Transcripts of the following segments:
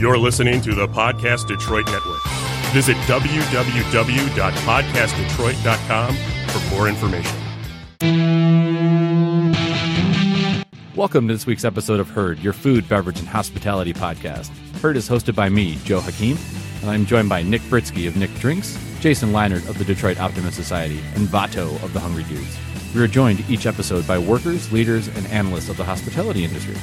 You're listening to the Podcast Detroit Network. Visit www.podcastdetroit.com for more information. Welcome to this week's episode of Herd, your food, beverage, and hospitality podcast. Herd is hosted by me, Joe Hakeem, and I'm joined by Nick Britsky of Nick Drinks, Jason Leinert of the Detroit Optimist Society, and Vato of the Hungry Dudes. We are joined each episode by workers, leaders, and analysts of the hospitality industry.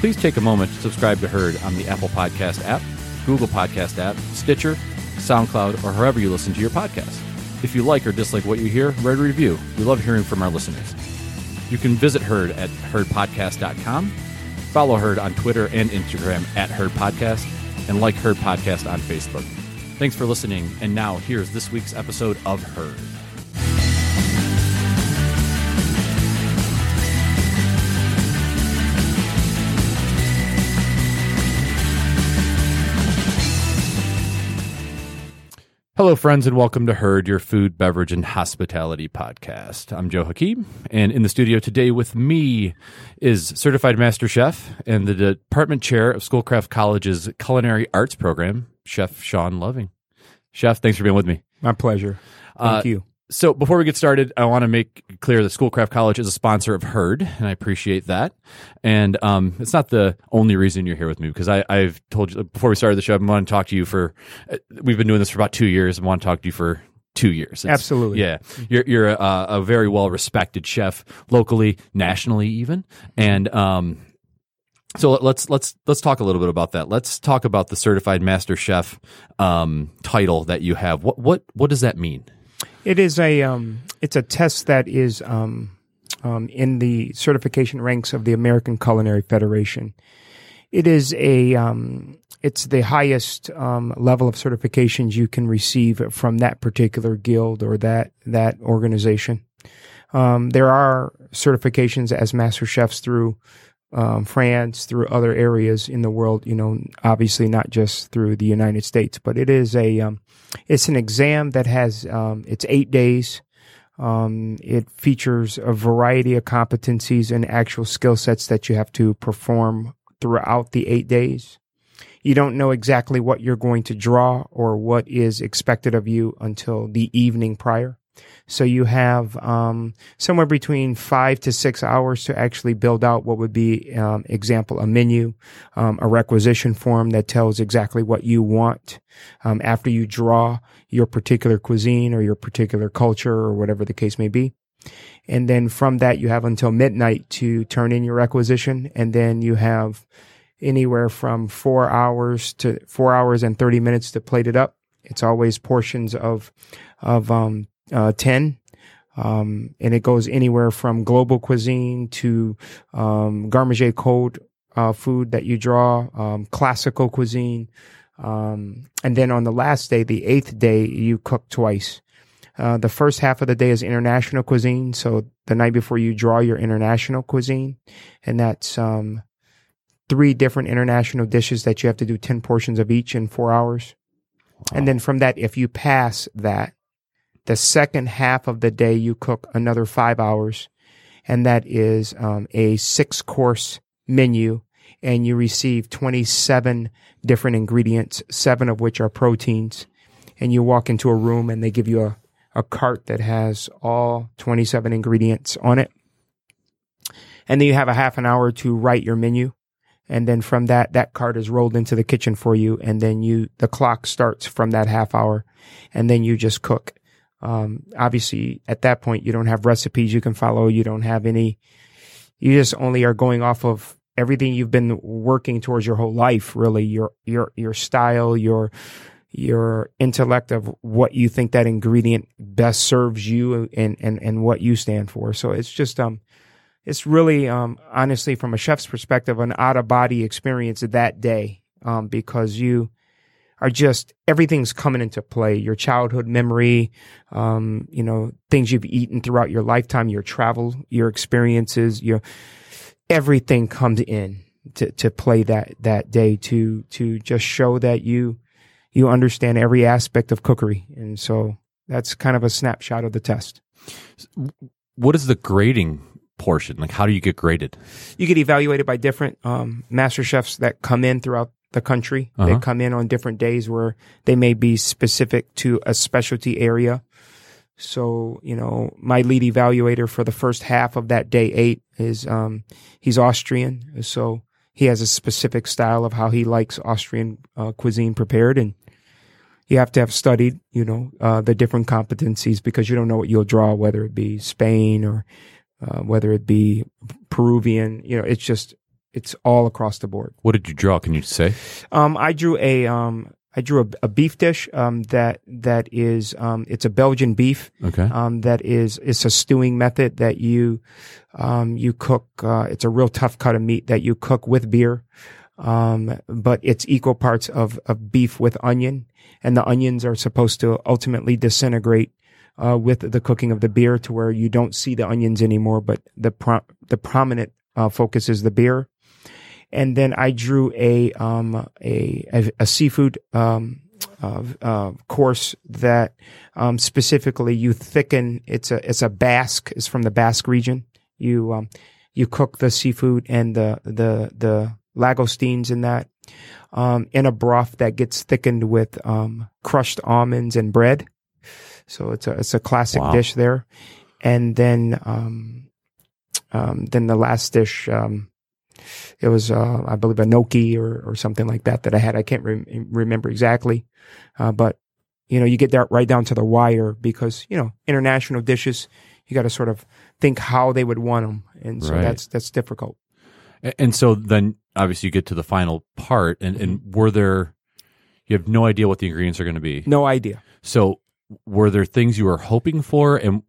Please take a moment to subscribe to Herd on the Apple Podcast app, Google Podcast app, Stitcher, SoundCloud, or wherever you listen to your podcast. If you like or dislike what you hear, write a review. We love hearing from our listeners. You can visit Herd at herdpodcast.com, follow Herd on Twitter and Instagram at Herd Podcast, and like Herd Podcast on Facebook. Thanks for listening, and now here's this week's episode of Herd. Hello, friends, and welcome to Herd, your food, beverage, and hospitality podcast. I'm Joe Hakeem, and in the studio today with me is certified master chef and the department chair of Schoolcraft College's culinary arts program, Chef Shawn Loving. Chef, thanks for being with me. My pleasure. Thank Uh, you. So, before we get started, I want to make clear that Schoolcraft College is a sponsor of Herd, and I appreciate that. And um, it's not the only reason you're here with me because I, I've told you before we started the show, I want to talk to you for. Uh, we've been doing this for about two years. I want to talk to you for two years. It's- Absolutely. Yeah, you're you're a, a very well respected chef locally, nationally, even, and um. So let's let's let's talk a little bit about that. Let's talk about the certified master chef um, title that you have. What what what does that mean? It is a um, it's a test that is um, um, in the certification ranks of the American Culinary Federation. It is a um, it's the highest um, level of certifications you can receive from that particular guild or that that organization. Um, there are certifications as master chefs through um, France, through other areas in the world. You know, obviously not just through the United States, but it is a um, it's an exam that has um, it's eight days. Um, it features a variety of competencies and actual skill sets that you have to perform throughout the eight days. You don't know exactly what you're going to draw or what is expected of you until the evening prior. So you have um, somewhere between five to six hours to actually build out what would be, um, example, a menu, um, a requisition form that tells exactly what you want um, after you draw your particular cuisine or your particular culture or whatever the case may be. And then from that, you have until midnight to turn in your requisition. And then you have anywhere from four hours to four hours and 30 minutes to plate it up. It's always portions of, of, um, uh, 10. Um, and it goes anywhere from global cuisine to, um, garde manger code, uh, food that you draw, um, classical cuisine. Um, and then on the last day, the eighth day, you cook twice. Uh, the first half of the day is international cuisine. So the night before you draw your international cuisine, and that's, um, three different international dishes that you have to do 10 portions of each in four hours. And then from that, if you pass that, the second half of the day, you cook another five hours, and that is um, a six course menu, and you receive 27 different ingredients, seven of which are proteins. And you walk into a room, and they give you a, a cart that has all 27 ingredients on it. And then you have a half an hour to write your menu. And then from that, that cart is rolled into the kitchen for you. And then you, the clock starts from that half hour and then you just cook. Um, obviously at that point, you don't have recipes you can follow. You don't have any, you just only are going off of everything you've been working towards your whole life, really, your, your, your style, your, your intellect of what you think that ingredient best serves you and, and, and what you stand for. So it's just, um, it's really, um, honestly, from a chef's perspective, an out of body experience that day, um, because you, are just everything's coming into play. Your childhood memory, um, you know, things you've eaten throughout your lifetime, your travel, your experiences, your everything comes in to, to play that that day to to just show that you you understand every aspect of cookery. And so that's kind of a snapshot of the test. What is the grading portion? Like, how do you get graded? You get evaluated by different um, master chefs that come in throughout the country. Uh-huh. They come in on different days where they may be specific to a specialty area. So, you know, my lead evaluator for the first half of that day eight is, um, he's Austrian. So he has a specific style of how he likes Austrian uh, cuisine prepared. And you have to have studied, you know, uh, the different competencies because you don't know what you'll draw, whether it be Spain or uh, whether it be Peruvian. You know, it's just, it's all across the board. What did you draw? Can you say? Um, I drew a um, I drew a, a beef dish um, that that is um, it's a Belgian beef Okay. um, that is it's a stewing method that you um, you cook. Uh, it's a real tough cut of meat that you cook with beer, um, but it's equal parts of of beef with onion, and the onions are supposed to ultimately disintegrate. Uh, with the cooking of the beer to where you don't see the onions anymore, but the pro- the prominent uh, focus is the beer and then I drew a um a a, a seafood um uh, uh, course that um specifically you thicken. It's a it's a Basque. It's from the Basque region. You um you cook the seafood and the the the langoustines in that um in a broth that gets thickened with um crushed almonds and bread. So it's a it's a classic Wow. dish there, and then um um then the last dish um it was, uh, I believe, a gnocchi or, or something like that that I had. I can't re- remember exactly, uh, but you know, you get that right down to the wire because you know international dishes, you got to sort of think how they would want them, and so Right. that's that's difficult. And so then obviously you get to the final part and, and were there you have no idea what the ingredients are going to be. No idea. So were there things you were hoping for and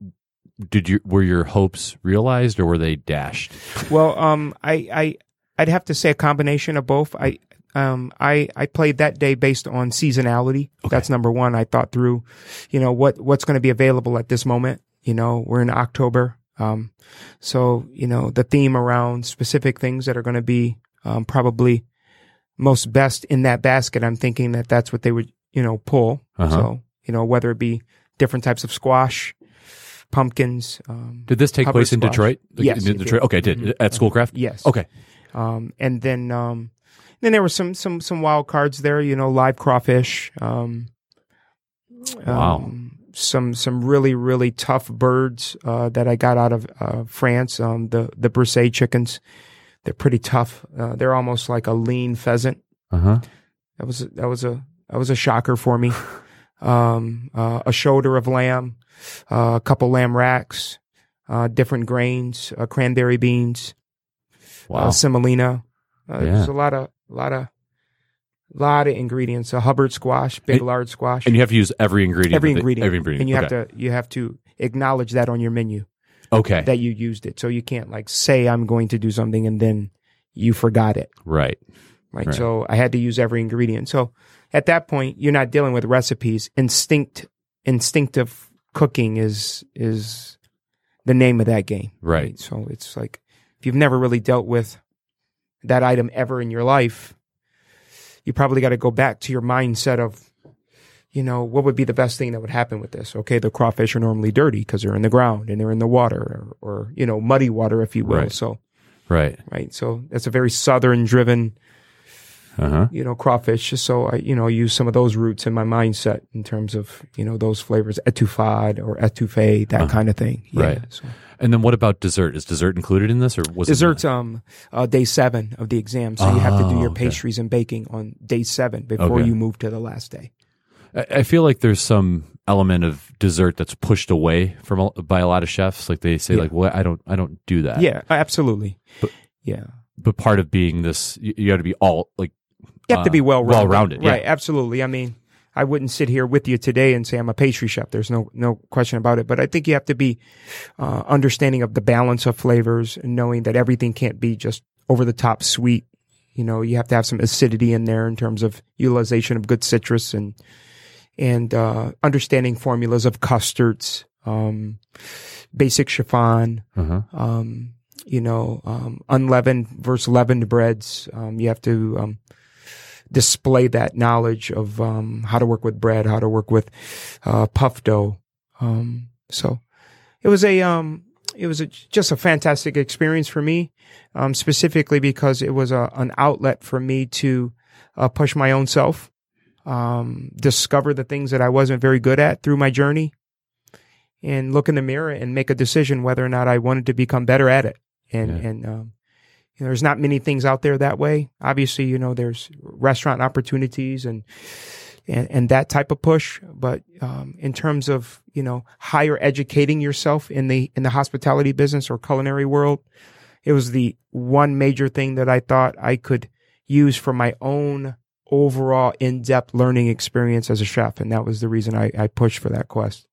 did you were your hopes realized or were they dashed? Well, um, I, I, I'd have to say a combination of both. I, um, I, I played that day based on seasonality. That's number one. I thought through, you know, what, what's going to be available at this moment. You know, we're in October. Um, so, you know, the theme around specific things that are going to be, um, probably most best in that basket. I'm thinking that that's what they would, you know, pull. Uh-huh. So, you know, whether it be different types of squash, pumpkins, um, Did this take place in squash. Detroit? Like, Yes, in it Detroit. did. Okay, it did Mhm. at Schoolcraft. yes. Okay, Um, and then, um, then there were some, some, some wild cards there, you know, live crawfish. Um, Wow. um, some, some really, really tough birds, uh, that I got out of, uh, France. Um, the, the Bresse chickens, they're pretty tough. Uh, they're almost like a lean pheasant. uh huh. That was, that was a, that was a shocker for me. um, uh, a shoulder of lamb, uh, a couple lamb racks, uh, different grains, uh, cranberry beans, Wow. uh, semolina. Uh, Yeah. There's a lot of, lot of, lot of ingredients. A Hubbard squash, big And- large squash, and you have to use every ingredient. every ingredient, Every ingredient. and you okay. have to you have to acknowledge that on your menu Okay. that you used it. So you can't like say I'm going to do something and then you forgot it. right. Right? Right. So I had to use every ingredient. So at that point, you're not dealing with recipes. Instinct, instinctive cooking is is the name of that game. Right. So it's like if you've never really dealt with that item ever in your life, you probably got to go back to your mindset of, you know, what would be the best thing that would happen with this? Okay, the crawfish are normally dirty because they're in the ground and they're in the water or, or you know, muddy water, if you will. Right. So, Right. right. So that's a very southern driven, Uh huh. you know, crawfish. So I, you know, use some of those roots in my mindset in terms of, you know, those flavors, etouffade or etouffee, that kind of thing. Yeah. Right. So. And then what about dessert? Is dessert included in this, or was it? Desserts, um, uh, day seven of the exam. So you have to do Oh, your okay. pastries and baking on day seven before Okay. you move to the last day. I feel like there's some element of dessert that's pushed away from a- by a lot of chefs. Like they say, Yeah. like, "Well, I don't, I don't do that." Yeah, absolutely. But- yeah. But part of being this, you, you got to be all like You have to uh, be well well-rounded, yeah. Right, absolutely. I mean, I wouldn't sit here with you today and say I'm a pastry chef. There's no no question about it. But I think you have to be uh, understanding of the balance of flavors and knowing that everything can't be just over the top sweet. You know, you have to have some acidity in there in terms of utilization of good citrus and and uh, understanding formulas of custards, um, basic chiffon, uh-huh. um, you know, um, unleavened versus leavened breads. Um, you have to um, display that knowledge of um, how to work with bread, how to work with uh, puff dough. Um, so it was a um, it was a, just a fantastic experience for me, um, specifically because it was a, an outlet for me to uh, push my own self, um, discover the things that I wasn't very good at through my journey, and look in the mirror and make a decision whether or not I wanted to become better at it. And Yeah. and um, know, there's not many things out there that way. Obviously, you know, there's restaurant opportunities and and, and that type of push. But um, in terms of you know higher educating yourself in the in the hospitality business or culinary world, it was the one major thing that I thought I could use for my own overall in-depth learning experience as a chef, and that was the reason I, I pushed for that quest.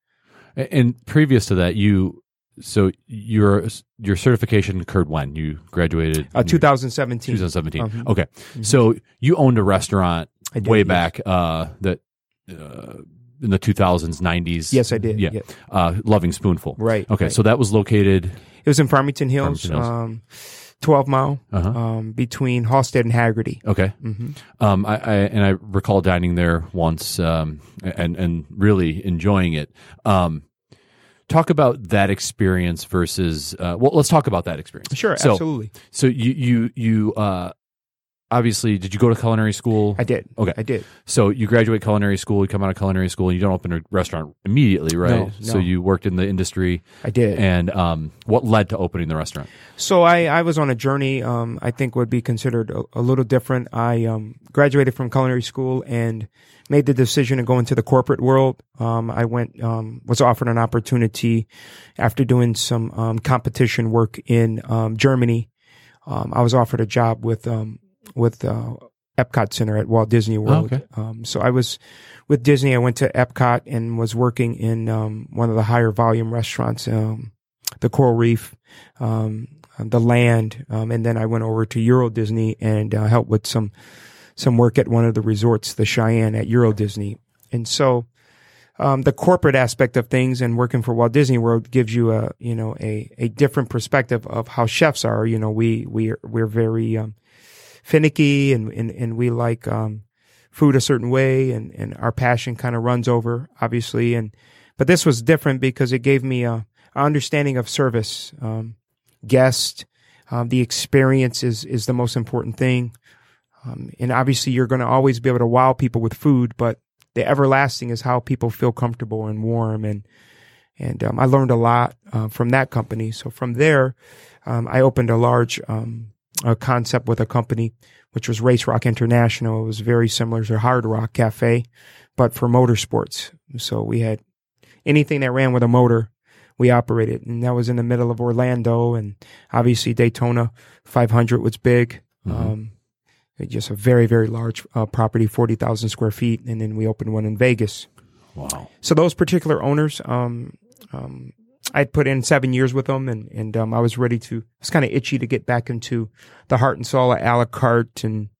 And previous to that, you so your your certification occurred when you graduated. Uh, in 2017. 2017. Mhm. Okay, so you owned a restaurant did, way yes. back uh, that uh, in the 2000s, 90s. Yes, I did. Yeah, Yeah. Uh, Loving Spoonful. Right. Okay, right. so that was located. it was in Farmington Hills, Farmington Hills. Um, 12 mile Uh-huh. um, between Halsted and Haggerty. Okay. hmm Um, I, I and I recall dining there once, um, and and really enjoying it. Um, talk about that experience versus. Uh, well, let's talk about that experience. Sure, So, absolutely. So you you you uh, obviously did you go to culinary school? I did. Okay. I did. So you graduate culinary school, you come out of culinary school, and you don't open a restaurant immediately, right? No, So no. you worked in the industry, I did. and um, what led to opening the restaurant? So I, I was on a journey. Um, I think would be considered a, a little different. I um, graduated from culinary school and made the decision to go into the corporate world. Um, I went um, was offered an opportunity after doing some um, competition work in um, Germany. Um, I was offered a job with um, with uh, Epcot Center at Walt Disney World. okay. Um, so I was with Disney. I went to Epcot and was working in um, one of the higher volume restaurants, um, the Coral Reef, um, the Land, um, and then I went over to Euro Disney and uh, helped with some some work at one of the resorts, the Cheyenne at Euro Disney. And so um, the corporate aspect of things and working for Walt Disney World gives you a you know a a different perspective of how chefs are. You know, we we are, we're very um, finicky and, and and we like um, food a certain way, and and our passion kind of runs over, obviously. And but this was different because it gave me a, a understanding of service, um, guest. Um, the experience is is the most important thing. Um, and obviously, you're going to always be able to wow people with food, but the everlasting is how people feel comfortable and warm. And and um, I learned a lot uh, from that company. So from there, um, I opened a large um, a concept with a company, which was Race Rock International. It was very similar to Hard Rock Cafe, but for motorsports. So we had anything that ran with a motor, we operated, and that was in the middle of Orlando, and obviously Daytona 500 was big. Mhm. Um, just a very, very large uh, property, 40,000 square feet. And then we opened one in Vegas. Wow. So those particular owners, um, um, I'd put in seven years with them and, and, um, I was ready to, I was kind of itchy to get back into the heart and soul of a la carte and,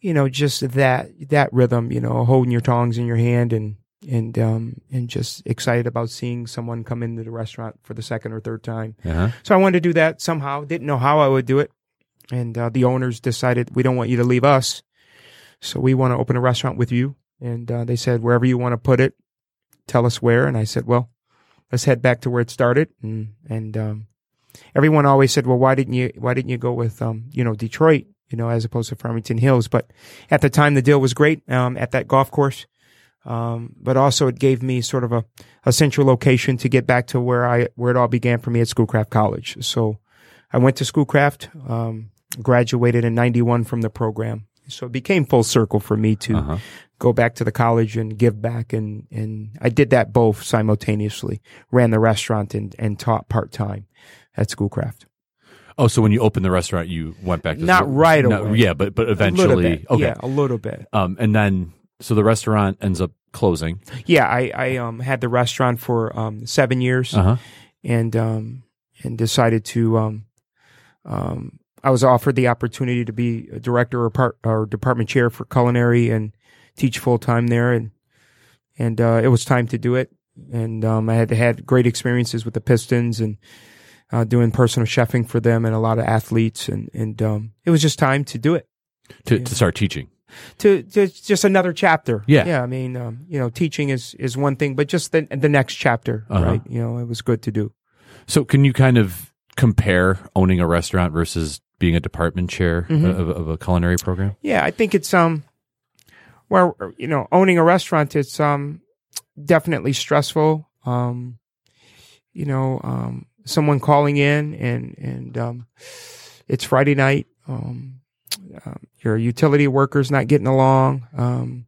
you know, just that, that rhythm, you know, holding your tongs in your hand and, and, um, and just excited about seeing someone come into the restaurant for the second or third time. Uh-huh. So I wanted to do that somehow. Didn't know how I would do it. And uh, the owners decided we don't want you to leave us. So we want to open a restaurant with you. And uh, they said, wherever you want to put it, tell us where. And I said, well, let's head back to where it started. And, and um, everyone always said, well, why didn't you, why didn't you go with, um, you know, Detroit, you know, as opposed to Farmington Hills? But at the time, the deal was great um, at that golf course. Um, but also it gave me sort of a, a central location to get back to where I, where it all began for me at Schoolcraft College. So I went to Schoolcraft, um, graduated in 91 from the program. So it became full circle for me to Uh-huh. go back to the college and give back. And, and I did that both simultaneously, ran the restaurant and, and taught part time at Schoolcraft. Oh, so when you opened the restaurant, you went back to Not right No, away. yeah, but but eventually, bit. okay. Yeah, a little bit. Um, and then so the restaurant ends up closing. Yeah, I, I um, had the restaurant for um, seven years. Uh huh. and um, and decided to um, um, I was offered the opportunity to be a director or part or department chair for culinary and teach full time there and and uh, it was time to do it and um, I had had great experiences with the Pistons and uh, doing personal chefing for them and a lot of athletes and and um, it was just time to do it To to start teaching. to, to just another chapter. Yeah. yeah. I mean, um, you know, teaching is is one thing, but just the the next chapter, Uh-huh. right? You know, it was good to do. So can you kind of compare owning a restaurant versus being a department chair Mhm. of, of a culinary program? Yeah, I think it's um, well, you know, owning a restaurant, it's um, definitely stressful. Um, you know, um, someone calling in and and um, it's Friday night. Um, um, your utility workers not getting along. Um,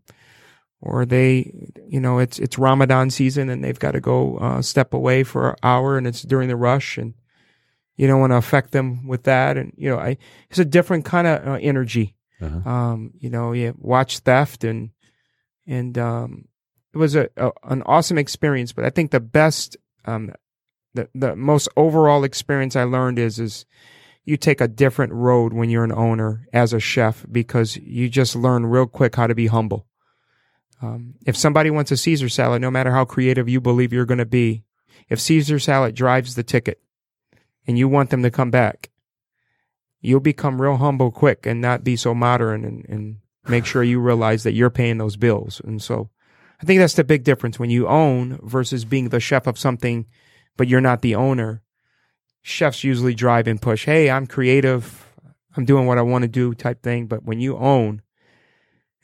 or they, you know, it's it's Ramadan season and they've got to go uh, step away for an hour and it's during the rush and you don't want to affect them with that and you know, I it's a different kind of uh, energy Uh-huh. um, you know, you watch theft and and um, it was a, a an awesome experience. But I think the best, um, the the most overall experience I learned is is you take a different road when you're an owner as a chef because you just learn real quick how to be humble. Um, if somebody wants a Caesar salad, no matter how creative you believe you're going to be, if Caesar salad drives the ticket and you want them to come back, you'll become real humble quick and not be so modern and, and make sure you realize that you're paying those bills. And so I think that's the big difference when you own versus being the chef of something, but you're not the owner. Chefs usually drive and push, hey, I'm creative, I'm doing what I want to do type thing. But when you own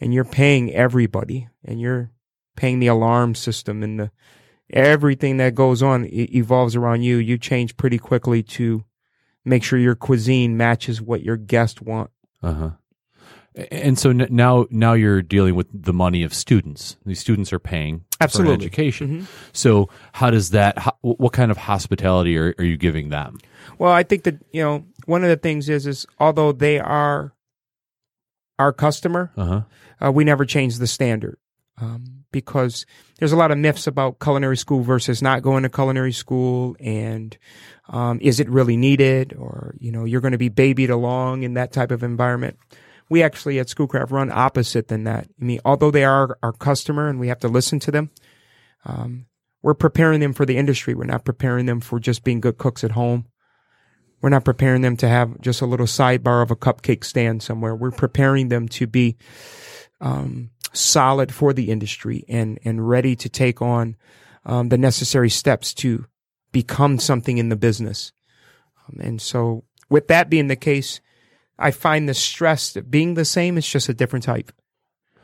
and you're paying everybody and you're paying the alarm system and the everything that goes on evolves around you, you change pretty quickly to make sure your cuisine matches what your guests want. Uh huh. And so now, now you're dealing with the money of students. These students are paying for Absolutely. education. Mhm. So how does that? What kind of hospitality are, are you giving them? Well, I think that you know one of the things is is although they are our customer, Uh huh. uh, we never change the standard um, because there's a lot of myths about culinary school versus not going to culinary school, and um, is it really needed, or you know you're going to be babied along in that type of environment. We actually at Schoolcraft run opposite than that. I mean, although they are our customer and we have to listen to them, um, we're preparing them for the industry. We're not preparing them for just being good cooks at home. We're not preparing them to have just a little sidebar of a cupcake stand somewhere. We're preparing them to be um, solid for the industry and and ready to take on um, the necessary steps to become something in the business. Um, and so, with that being the case, I find the stress being the same. It's just a different type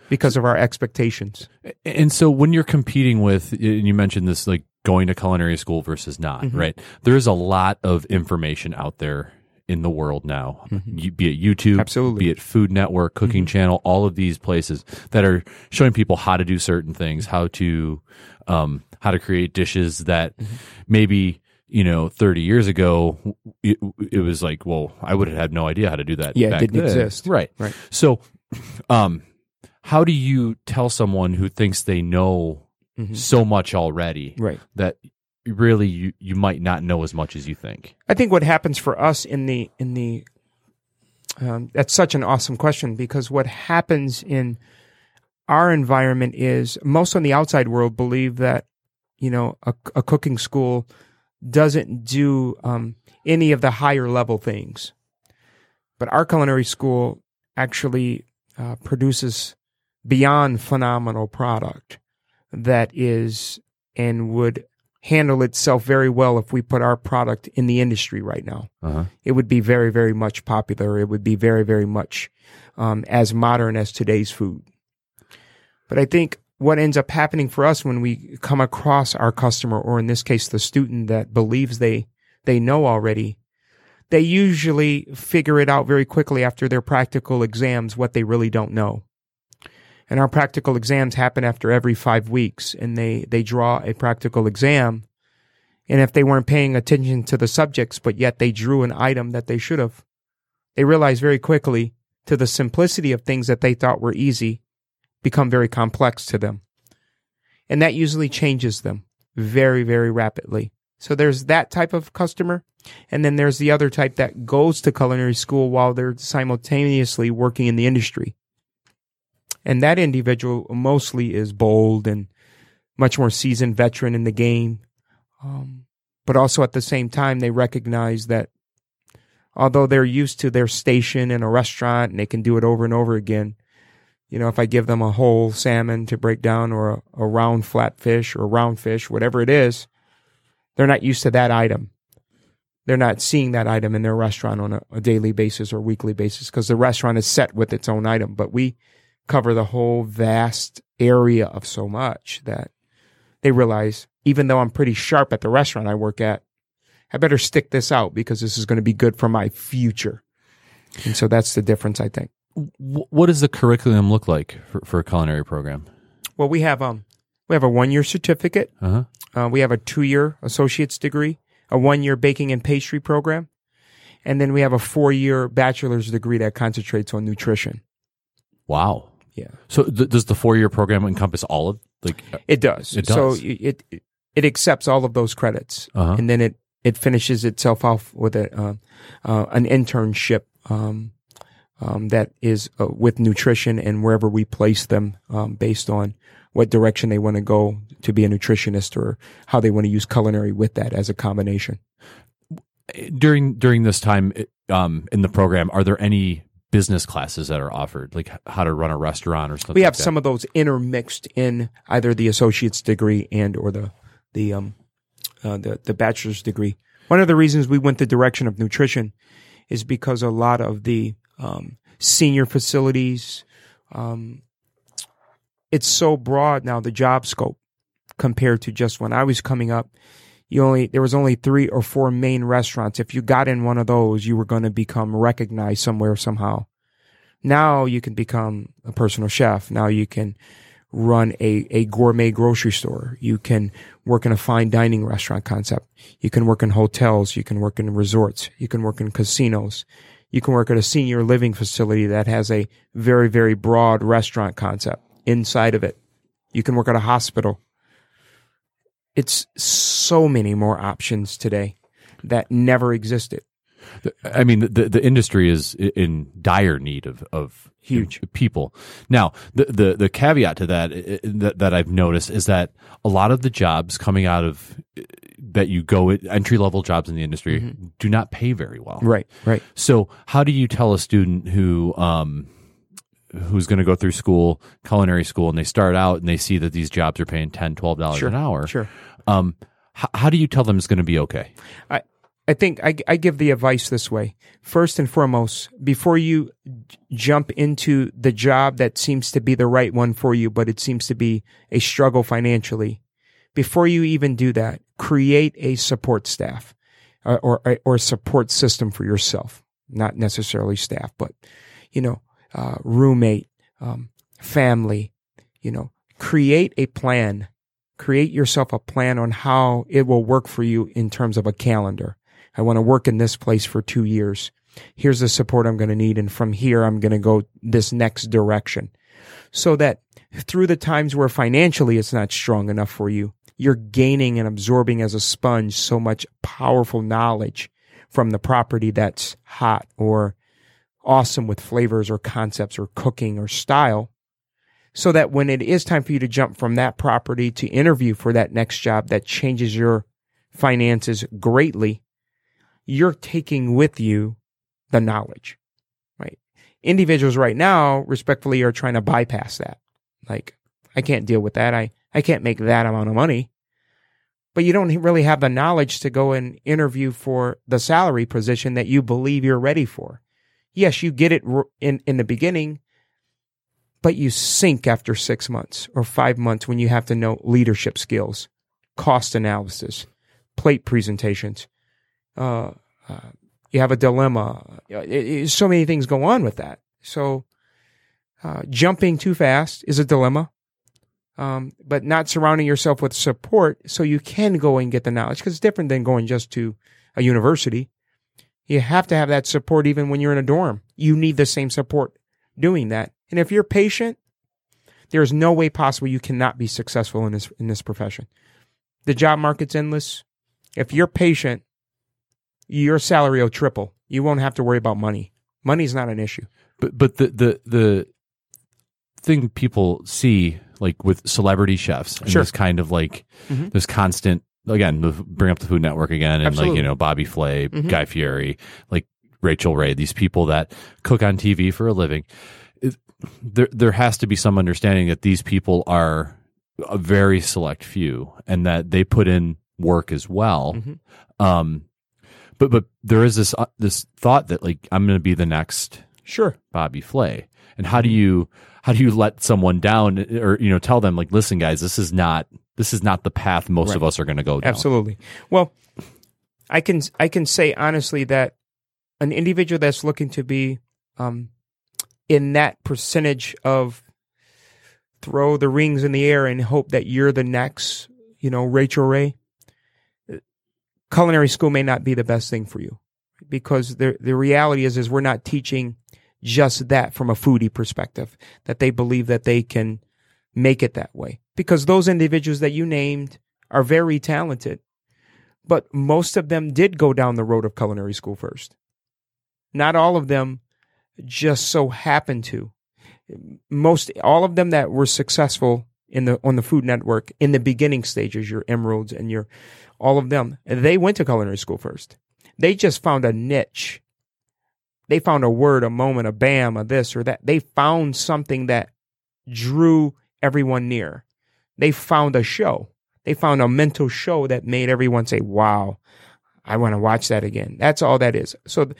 because of our expectations. And so when you're competing with, and you mentioned this, like going to culinary school versus not, Mhm. right? There's a lot of information out there in the world now, You- be it YouTube, Absolutely. be it Food Network, Cooking Channel, all of these places that are showing people how to do certain things, how to, um, how to create dishes that maybe you know 30 years ago it, it was like well i would have had no idea how to do that Yeah, it didn't then. exist. right Right. so um how do you tell someone who thinks they know Mhm. so much already Right. that really you, you might not know as much as you think. I think what happens for us in the in the um, that's such an awesome question because what happens in our environment is most on the outside world believe that you know a, a cooking school doesn't do um, any of the higher level things, but our culinary school actually uh, produces beyond phenomenal product that is and would handle itself very well if we put our product in the industry right now. uh-huh It would be very, very much popular. It would be very, very much um, as modern as today's food. But I think what ends up happening for us when we come across our customer, or in this case, the student that believes they they know already, they usually figure it out very quickly after their practical exams what they really don't know. And our practical exams happen after every five weeks, and they they draw a practical exam. And if they weren't paying attention to the subjects, but yet they drew an item that they should have, they realize very quickly to the simplicity of things that they thought were easy become very complex to them. And that usually changes them very, very rapidly. So there's that type of customer. And then there's the other type that goes to culinary school while they're simultaneously working in the industry. And that individual mostly is bold and much more seasoned veteran in the game. Um, but also at the same time, they recognize that although they're used to their station in a restaurant and they can do it over and over again, you know, if I give them a whole salmon to break down or a, a round flat fish or round fish, whatever it is, they're not used to that item. they're not seeing that item in their restaurant on a, a daily basis or weekly basis because the restaurant is set with its own item. But we cover the whole vast area of so much that they realize even though I'm pretty sharp at the restaurant I work at, I better stick this out because this is going to be good for my future. And so that's the difference, I think. What does the curriculum look like for, for a culinary program? Well, we have um we have a one year certificate. Uh huh. Uh, we have a two year associate's degree, a one year baking and pastry program, and then we have a four year bachelor's degree that concentrates on nutrition. Wow. Yeah, So th- does the four year program encompass all of like? it does. It So does. it it, it accepts all of those credits, Uh-huh. and then it it finishes itself off with a uh, uh, an internship. Um, um, that is uh, with nutrition and wherever we place them um, based on what direction they want to go to be a nutritionist or how they want to use culinary with that as a combination. during during this time um, in the program, are there any business classes that are offered, like how to run a restaurant or something? we have like some of those intermixed in either the associate's degree and or the the um uh, the the bachelor's degree. One of the reasons we went the direction of nutrition is because a lot of the um, senior facilities, um, it's so broad now the job scope compared to just when I was coming up. You only there was only three or four main restaurants. If you got in one of those, you were going to become recognized somewhere somehow. Now you can become a personal chef. Now you can run a, a gourmet grocery store. You can work in a fine dining restaurant concept. You can work in hotels. You can work in resorts. You can work in casinos. You can work at a senior living facility that has a very, very broad restaurant concept inside of it. You can work at a hospital. It's so many more options today that never existed. I mean, the the industry is in dire need of of Huge. people. Now, the the the caveat to that that, that I've noticed is that a lot of the jobs coming out of that you go entry level jobs in the industry do not pay very well. Right, right. So, how do you tell a student who um who's going to go through school, culinary school, and they start out and they see that these jobs are paying 10 dollars Sure, an hour? Sure. Um, h- how do you tell them it's going to be okay? I, I think I, I give the advice this way. First and foremost, before you j- jump into the job that seems to be the right one for you, but it seems to be a struggle financially, before you even do that, create a support staff uh, or, or, or a support system for yourself. Not necessarily staff, but, you know, uh, roommate, um, family, you know, create a plan. Create yourself a plan on how it will work for you in terms of a calendar. I want to work in this place for two years. Here's the support I'm going to need. And from here, I'm going to go this next direction so that through the times where financially it's not strong enough for you, you're gaining and absorbing as a sponge so much powerful knowledge from the property that's hot or awesome with flavors or concepts or cooking or style so that when it is time for you to jump from that property to interview for that next job that changes your finances greatly, you're taking with you the knowledge, right? Individuals right now, respectfully, are trying to bypass that. Like, I can't deal with that. I, I can't make that amount of money. But you don't really have the knowledge to go and interview for the salary position that you believe you're ready for. Yes, you get it in, in the beginning, but you sink after six months or five months when you have to know leadership skills, cost analysis, plate presentations. Uh, uh, you have a dilemma. It, it, so many things go on with that. So uh, jumping too fast is a dilemma. Um, but not surrounding yourself with support so you can go and get the knowledge because it's different than going just to a university. You have to have that support even when you're in a dorm. You need the same support doing that. And if you're patient, there's no way possible you cannot be successful in this in this profession. The job market's endless. If you're patient, your salary will triple. You won't have to worry about money. Money's not an issue. But but the the the thing people see like with celebrity chefs and Sure. this kind of like Mhm. this constant again bring up the Food Network again and like you know Bobby Flay, Mhm. Guy Fieri, like Rachael Ray, these people that cook on TV for a living. It, there there has to be some understanding that these people are a very select few and that they put in work as well. Mhm. Um, but but there is this uh, this thought that like I'm going to be the next Sure. Bobby Flay. And how do you how do you let someone down or you know tell them like listen guys this is not this is not the path most of us are going to go down. Absolutely. Well, I can I can say honestly that an individual that's looking to be um, in that percentage of throw the rings in the air and hope that you're the next, you know, Rachael Ray. Culinary school may not be the best thing for you because the the reality is is we're not teaching just that from a foodie perspective that they believe that they can make it that way. Because those individuals that you named are very talented but most of them did go down the road of culinary school first. Not all of them just so happened to. Most all of them that were successful in the on the food network in the beginning stages your Emerils and your all of them they went to culinary school first. They just found a niche. They found a word a moment a bam a this or that. They found something that drew everyone near. They found a show. They found a mental show that made everyone say wow i want to watch that again. That's all that is. So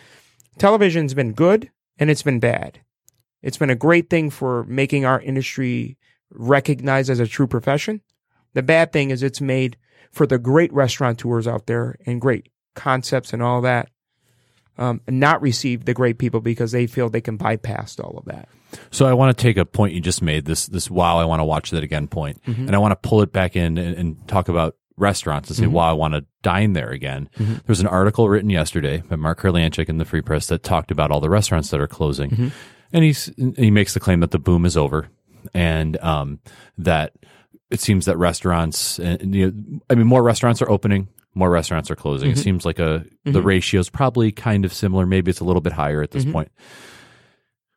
television's been good and it's been bad. It's been a great thing for making our industry recognized as a true profession. The bad thing is it's made for the great restaurateurs out there and great concepts and all that um, not receive the great people because they feel they can bypass all of that. So I want to take a point you just made this this wow I want to watch that again point, mm-hmm. and I want to pull it back in and, and talk about restaurants and say mm-hmm. wow I want to dine there again. Mm-hmm. There's an article written yesterday by Mark Kurlyandchik in the Free Press that talked about all the restaurants that are closing, and he's he makes the claim that the boom is over, and um, that it seems that restaurants and you know, I mean more restaurants are opening, more restaurants are closing. It mm-hmm. seems like a the mm-hmm. ratio is probably kind of similar. Maybe it's a little bit higher at this mm-hmm. point.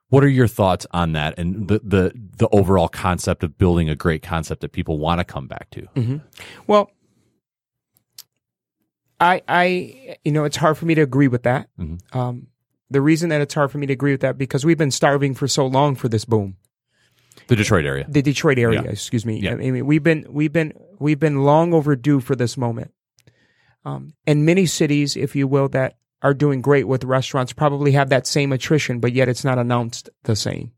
What are your thoughts on that and the the the overall concept of building a great concept that people want to come back to? Well, I, I, you know, it's hard for me to agree with that. Um, the reason that it's hard for me to agree with that because we've been starving for so long for this boom. The Detroit area. the Detroit area, Yeah. excuse me. Yeah. I mean, we've been we've been we've been long overdue for this moment. Um, and many cities, if you will, that are doing great with restaurants probably have that same attrition, but yet it's not announced the same.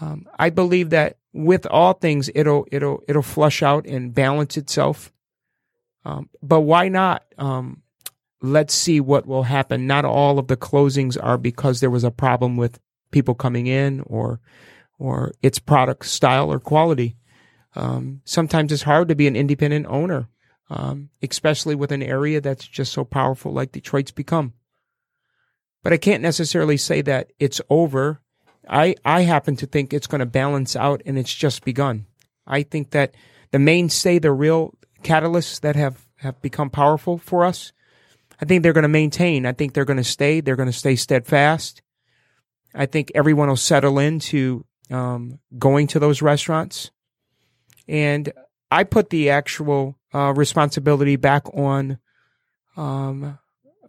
Um, I believe that with all things, it'll it'll it'll flush out and balance itself. Um, but why not? Um, let's see what will happen. Not all of the closings are because there was a problem with people coming in or or its product style or quality. Um, sometimes it's hard to be an independent owner, um, especially with an area that's just so powerful like Detroit's become. But I can't necessarily say that it's over. I, I happen to think it's going to balance out and it's just begun. I think that the mainstay, the real catalysts that have, have become powerful for us, I think they're going to maintain. I think they're going to stay. They're going to stay steadfast. I think everyone will settle into um, going to those restaurants. And I put the actual uh, responsibility back on um,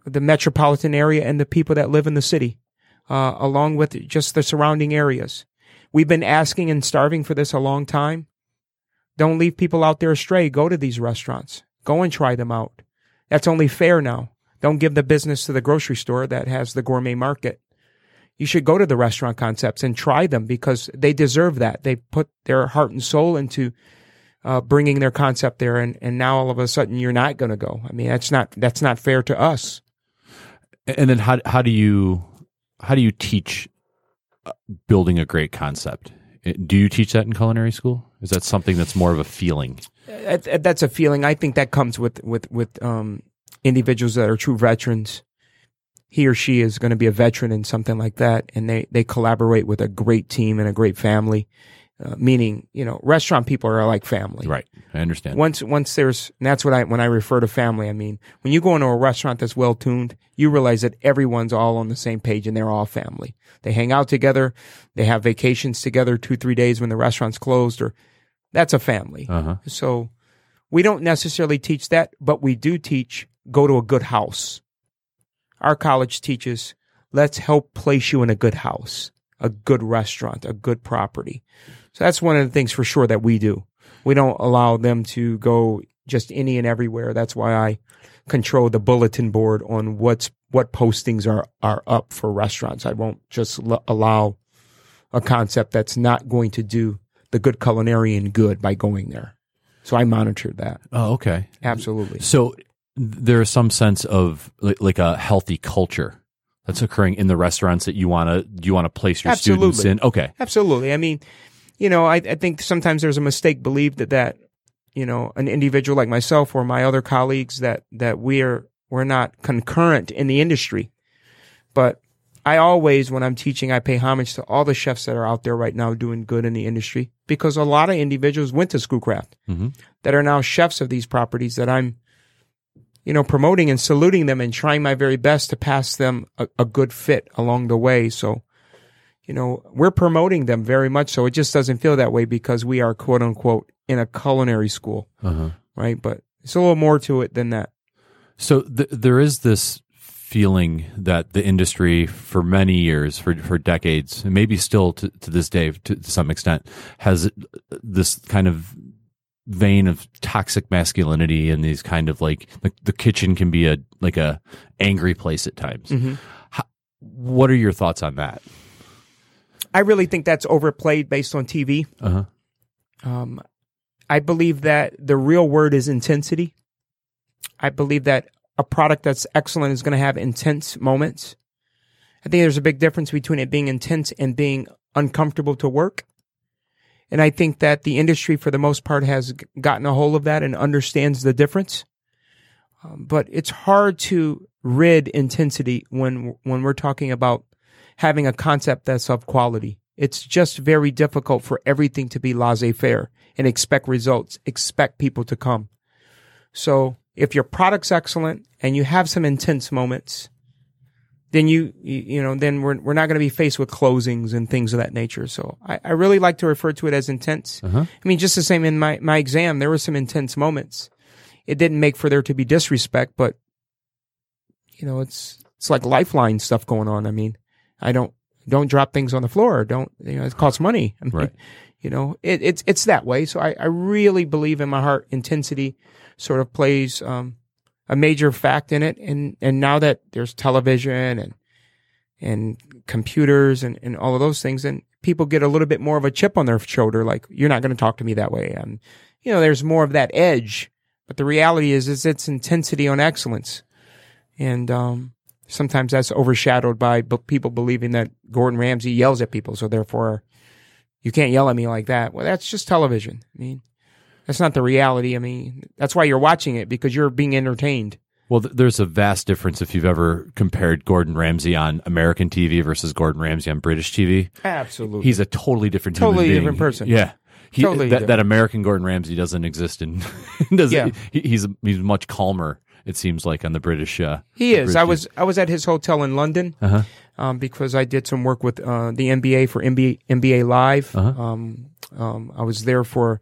the metropolitan area and the people that live in the city, uh, along with just the surrounding areas. We've been asking and starving for this a long time. Don't leave people out there astray. Go to these restaurants. Go and try them out. That's only fair now. Don't give the business to the grocery store that has the gourmet market you should go to the restaurant concepts and try them because they deserve that. They put their heart and soul into uh, bringing their concept there, and, and now all of a sudden you're not going to go. I mean, that's not that's not fair to us. And then how how do you how do you teach uh, building a great concept? Do you teach that in culinary school? Is that something that's more of a feeling? Uh, uh, That's a feeling. I think that comes with with with um, individuals that are true veterans. He or she is going to be a veteran in something like that, and they they collaborate with a great team and a great family. Uh, meaning, you know, restaurant people are like family. Right. I understand. once once there's and that's what I when I refer to family, I mean when you go into a restaurant that's well tuned, you realize that everyone's all on the same page and they're all family. They hang out together, they have vacations together two three days when the restaurant's closed, or that's a family. Uh-huh. So we don't necessarily teach that, but we do teach go to a good house. Our college teaches let's help place you in a good house, a good restaurant, a good property. So that's one of the things for sure that we do. We don't allow them to go just any and everywhere. That's why I control the bulletin board on what's what postings are are up for restaurants. I won't just l- allow a concept that's not going to do the good culinarian good by going there. So I monitor that Oh, okay. absolutely. So there is some sense of like, like a healthy culture that's occurring in the restaurants that you want to you want to place your students in. Okay. Absolutely. I mean, you know, I, I think sometimes there's a mistake believed that that you know an individual like myself or my other colleagues that that we're we're not concurrent in the industry, but I always, when I'm teaching, I pay homage to all the chefs that are out there right now doing good in the industry because a lot of individuals went to Schoolcraft Mhm. that are now chefs of these properties that I'm, you know, promoting and saluting them and trying my very best to pass them a, a good fit along the way. So, you know, we're promoting them very much. So it just doesn't feel that way because we are quote unquote in a culinary school, Uh-huh. right? But it's a little more to it than that. So th- there is this feeling that the industry for many years, for for decades, and maybe still to, to this day to, to some extent, has this kind of vein of toxic masculinity and these kind of like the, the kitchen can be a like a angry place at times. Mm-hmm. How, what are your thoughts on that? I really think that's overplayed based on TV. Uh-huh. Um, I believe that the real word is intensity. I believe that a product that's excellent is going to have intense moments. I think there's a big difference between it being intense and being uncomfortable to work. And I think that the industry, for the most part, has gotten a hold of that and understands the difference. Um, but it's hard to rid intensity when when we're talking about having a concept that's of quality. It's just very difficult for everything to be laissez-faire and expect results, expect people to come. So if your product's excellent and you have some intense moments, then you, you, you know, then we're, we're not going to be faced with closings and things of that nature. So I, I really like to refer to it as intense. Uh-huh. I mean, just the same in my, my exam, there were some intense moments. It didn't make for there to be disrespect, but you know, it's, it's like lifeline stuff going on. I mean, I don't, don't drop things on the floor. Don't, you know, it costs money. I mean, Right. you know, it, it's, it's that way. So I, I really believe in my heart intensity sort of plays, um, a major fact in it. And, and now that there's television and, and computers and, and all of those things, and people get a little bit more of a chip on their shoulder. Like, you're not going to talk to me that way. And, you know, there's more of that edge. But the reality is, is it's intensity on excellence. And, um, sometimes that's overshadowed by b- people believing that Gordon Ramsay yells at people. So therefore, you can't yell at me like that. Well, that's just television. I mean, that's not the reality. I mean, that's why you're watching it because you're being entertained. Well, th- there's a vast difference if you've ever compared Gordon Ramsay on American TV versus Gordon Ramsay on British TV. Absolutely. He's a totally different Totally different person. Yeah. He, Totally that, different. that American Gordon Ramsay doesn't exist in doesn't Yeah. he, he's he's much calmer it seems like on the British uh He is. British I was I was at his hotel in London Uh-huh. um, because I did some work with uh, the NBA for NBA, NBA Live. Uh-huh. Um, um, I was there for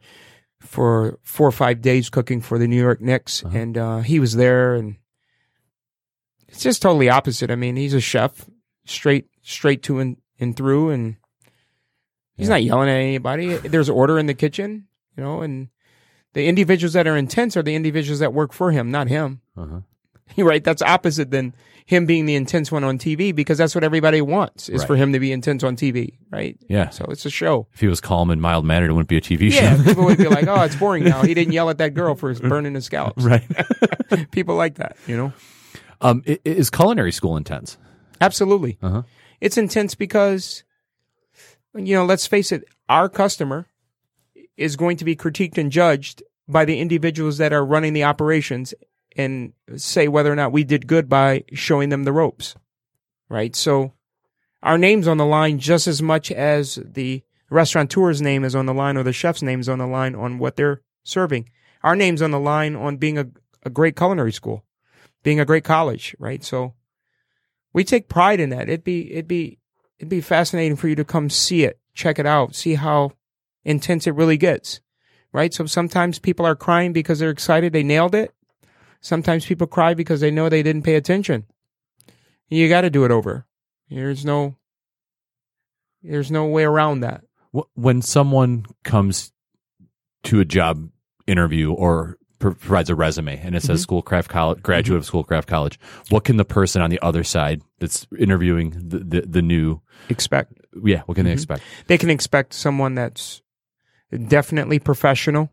for four or five days cooking for the New York Knicks, Uh-huh. and uh, he was there, and it's just totally opposite. I mean, he's a chef, straight straight to and, and through, and he's Yeah. not yelling at anybody. There's order in the kitchen, you know, and the individuals that are intense are the individuals that work for him, not him. Uh-huh. right? That's opposite than him being the intense one on TV because that's what everybody wants is Right. for him to be intense on TV, right? Yeah. So it's a show. If he was calm and mild mannered, it wouldn't be a TV Yeah, show. people would be like, "Oh, it's boring now. He didn't yell at that girl for burning his scallops." right. People like that, you know. um, is culinary school intense? Absolutely, Uh-huh. it's intense because, you know, let's face it, our customer is going to be critiqued and judged by the individuals that are running the operations and say whether or not we did good by showing them the ropes, right? So our name's on the line just as much as the restaurateur's name is on the line or the chef's name is on the line on what they're serving. Our name's on the line on being a, a great culinary school, being a great college, right? So we take pride in that. It'd be, it'd be, it'd be fascinating for you to come see it, check it out, see how intense it really gets, right? So sometimes people are crying because they're excited they nailed it. Sometimes people cry because they know they didn't pay attention. You got to do it over. There's no, there's no way around that. When someone comes to a job interview or provides a resume and it Mm-hmm. says Schoolcraft College, graduate of Schoolcraft College. What can the person on the other side that's interviewing the the, the new, Expect yeah, what can Mm-hmm. they expect? they can expect someone that's definitely professional,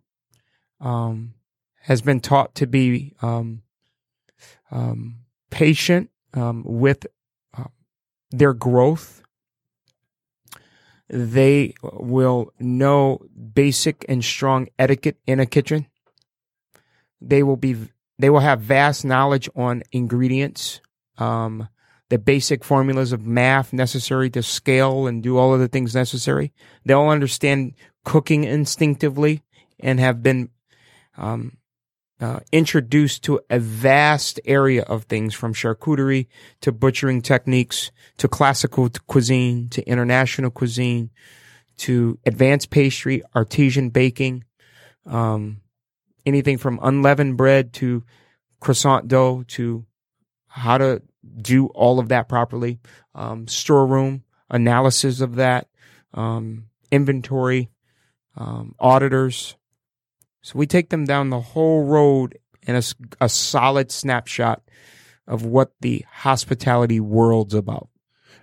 um, has been taught to be um, um, patient um, with uh, their growth. They will know basic and strong etiquette in a kitchen. They will be they will have vast knowledge on ingredients, um, the basic formulas of math necessary to scale and do all of the things necessary. They'll understand cooking instinctively and have been um, uh, introduced to a vast area of things from charcuterie to butchering techniques to classical cuisine to international cuisine to advanced pastry, artesian baking, um, anything from unleavened bread to croissant dough to how to do all of that properly, um, storeroom analysis of that, um, inventory, um, auditors. So we take them down the whole road and a solid snapshot of what the hospitality world's about.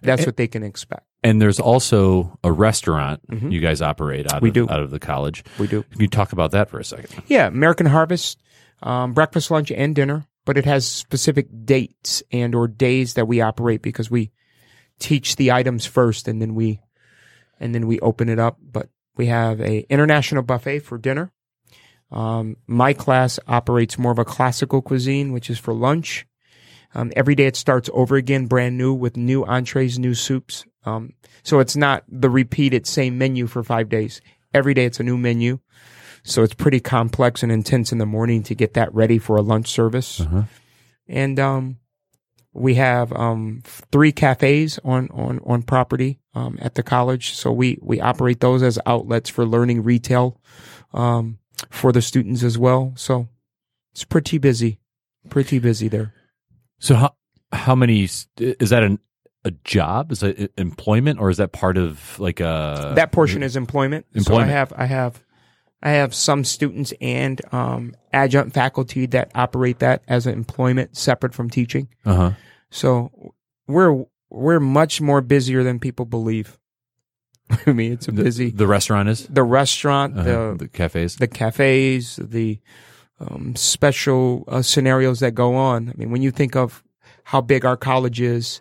That's what they can expect. And there's also a restaurant Mhm. you guys operate out We of do. out of the college. We do. Can you talk about that for a second? Yeah, American Harvest, um, breakfast, lunch, and dinner, but it has specific dates and or days that we operate because we teach the items first and then we and then we open it up. But we have a international buffet for dinner. Um, my class operates more of a classical cuisine, which is for lunch. Um, every day it starts over again, brand new with new entrees, new soups. Um, so it's not the repeated same menu for five days. Every day it's a new menu. So it's pretty complex and intense in the morning to get that ready for a lunch service. Uh-huh. And um, we have um, three cafes on on on property um, at the college. So we we operate those as outlets for learning retail um, for the students as well. So it's pretty busy, pretty busy there. So how how many is that an a job? Is that employment or is that part of like a that portion is employment. Employment. So I have I have I have some students and um, adjunct faculty that operate that as an employment separate from teaching. Uh huh. So we're we're much more busier than people believe. I mean, it's a busy. The restaurant is The restaurant, uh the the cafes. the cafes, the um, special uh, scenarios that go on. I mean, when you think of how big our college is,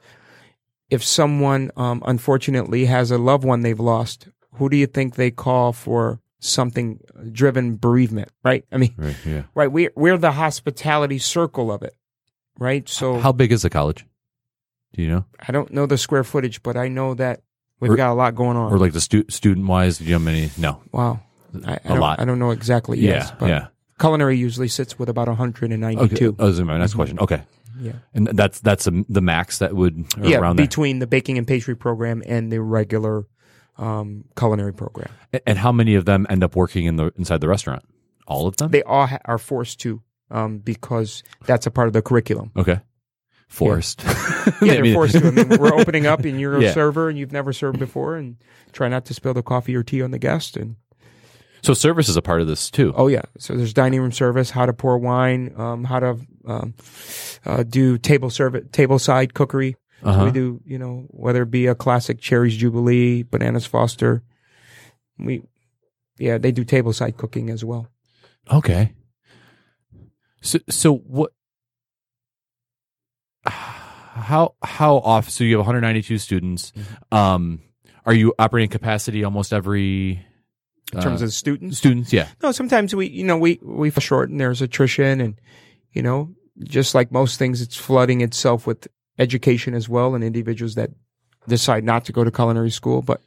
if someone um, unfortunately has a loved one they've lost, who do you think they call for something uh, driven bereavement? Right? I mean, right. Yeah. right? We're we're the hospitality circle of it, right? So How big is the college? Do you know? I don't know the square footage, but I know that we've Or- got a lot going on. Or like the stu- student wise? Do you know many? No. wow. I, I A lot. I don't know exactly. yes, yeah. but yeah. culinary usually sits with about 192. Okay. Oh, my next question. Mm-hmm. Okay. Yeah. And that's that's the max that would yeah, around there. between the baking and pastry program and the regular um, culinary program. And how many of them end up working in the inside the restaurant? All of them. They all ha- are forced to um, because that's a part of the curriculum. okay. Forced. Yeah, I they're forced to. I mean, we're opening up and you're a Yeah. server and you've never served before and try not to spill the coffee or tea on the guest. And So service is a part of this too. oh yeah, so there's dining room service, how to pour wine, um, how to um, uh, do table service, table side cookery. So Uh-huh. we do, you know, whether it be a classic cherries jubilee, bananas Foster. We, yeah, they do table side cooking as well. Okay. So so what? How how off? So you have 192 students. Mm-hmm. Um, are you operating capacity almost every In terms uh, of students, students? Yeah. no, sometimes we, you know, we we short and there's attrition, and you know, just like most things, it's flooding itself with education as well, and individuals that decide not to go to culinary school. But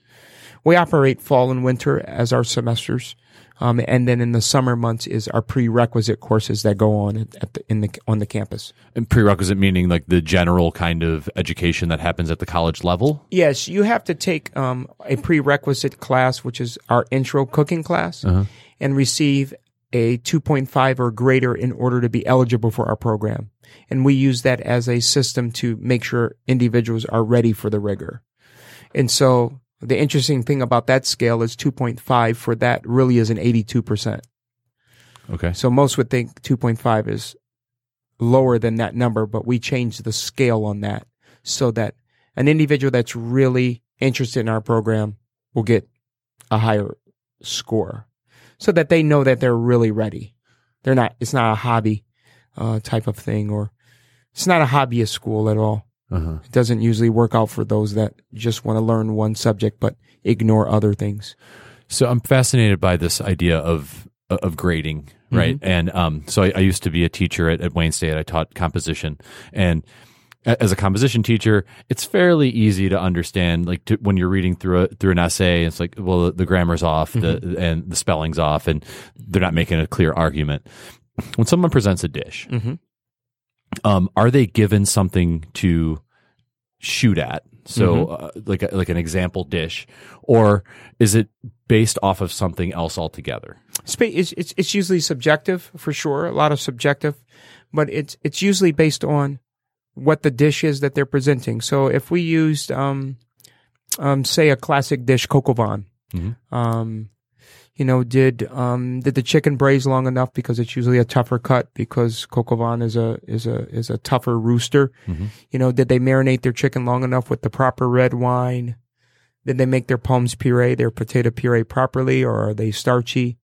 we operate fall and winter as our semesters, um, and then in the summer months is our prerequisite courses that go on at, at the, in the on the campus. And prerequisite meaning like the general kind of education that happens at the college level. Yes, you have to take um, a prerequisite class, which is our intro cooking class, and receive a 2.5 or greater in order to be eligible for our program. And we use that as a system to make sure individuals are ready for the rigor. And so the interesting thing about that scale is 2.5 for that really is an 82%. Okay. So most would think 2.5 is lower than that number, but we changed the scale on that so that an individual that's really interested in our program will get a higher score so that they know that they're really ready. They're not, it's not a hobby uh, type of thing or it's not a hobbyist school at all. Uh-huh. It doesn't usually work out for those that just want to learn one subject but ignore other things. So I'm fascinated by this idea of of grading, right? And um, so I, I used to be a teacher at, at Wayne State. I taught composition, and as a composition teacher, it's fairly easy to understand. Like to, when you're reading through a, through an essay, it's like, well, the, grammar's off, the, and the spelling's off, and they're not making a clear argument. When someone presents a dish, Mhm. um, are they given something to shoot at? So, uh, like a, like an example dish, or is it based off of something else altogether? It's, it's it's usually subjective for sure, a lot of subjective, but it's it's usually based on what the dish is that they're presenting. So if we used, um, um, say a classic dish, vin, Mhm. um, you know, did um did the chicken braise long enough because it's usually a tougher cut because au is a is a is a tougher rooster. Mhm. You know, did they marinate their chicken long enough with the proper red wine? Did they make their pommes puree, their potato puree properly, or are they starchy?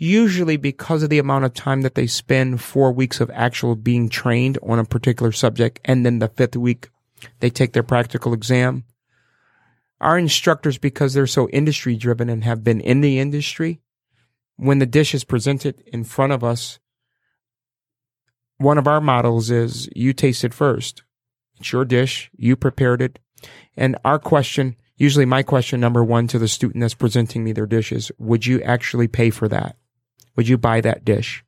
Usually, because of the amount of time that they spend four weeks of actual being trained on a particular subject, and then the fifth week they take their practical exam. Our instructors, because they're so industry driven and have been in the industry, when the dish is presented in front of us, one of our models is you taste it first. It's your dish. You prepared it. And our question, usually my question number one to the student that's presenting me their dish is, would you actually pay for that? Would you buy that dish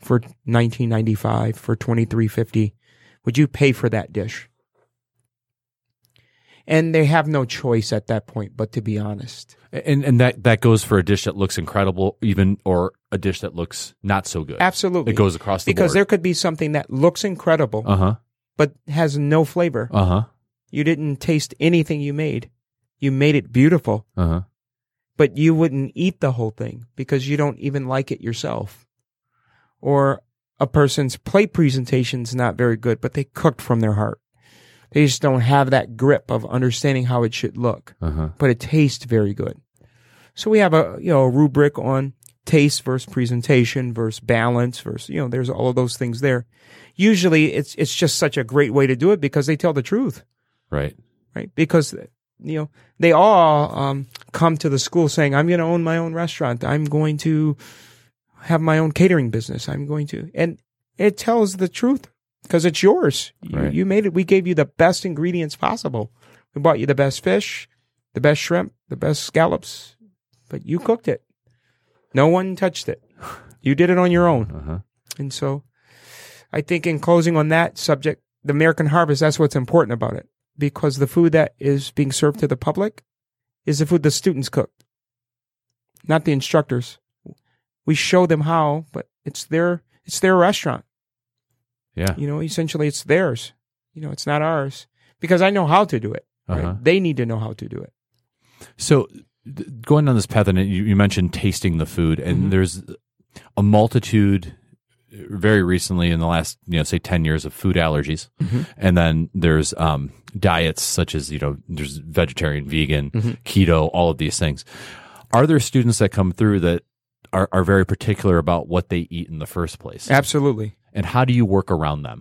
for 1995 for 2350? Would you pay for that dish? And they have no choice at that point but to be honest. And and that that goes for a dish that looks incredible, even or a dish that looks not so good. Absolutely. It goes across the board. because there could be something that looks incredible Uh huh. but has no flavor. Uh huh. You didn't taste anything you made. You made it beautiful, Uh huh. But you wouldn't eat the whole thing because you don't even like it yourself. Or a person's plate presentation's not very good, but they cooked from their heart. They just don't have that grip of understanding how it should look, Uh huh. but it tastes very good. So we have a, you know, a rubric on taste versus presentation versus balance versus, you know, there's all of those things there. Usually it's, it's just such a great way to do it because they tell the truth Right. right? Because you know they all um, come to the school saying, "I'm going to own my own restaurant. I'm going to have my own catering business. I'm going to," and it tells the truth because it's yours. You, Right. you made it. We gave you the best ingredients possible. We bought you the best fish, the best shrimp, the best scallops, but you cooked it. No one touched it. You did it on your own. Uh huh. And so I think in closing on that subject, the American harvest, that's what's important about it. Because the food that is being served to the public is the food the students cook, not the instructors. We show them how, but it's their it's their restaurant. Yeah. You know, essentially it's theirs. You know, it's not ours. Because I know how to do it. right? Uh-huh. They need to know how to do it. So, going down this path, and you, you mentioned tasting the food, and Mhm. there's a multitude. Very recently, in the last, you know, say ten years of food allergies, Mhm. and then there's um, diets such as you know, there's vegetarian, vegan, Mhm. keto, all of these things. Are there students that come through that are, are very particular about what they eat in the first place? Absolutely. And how do you work around them,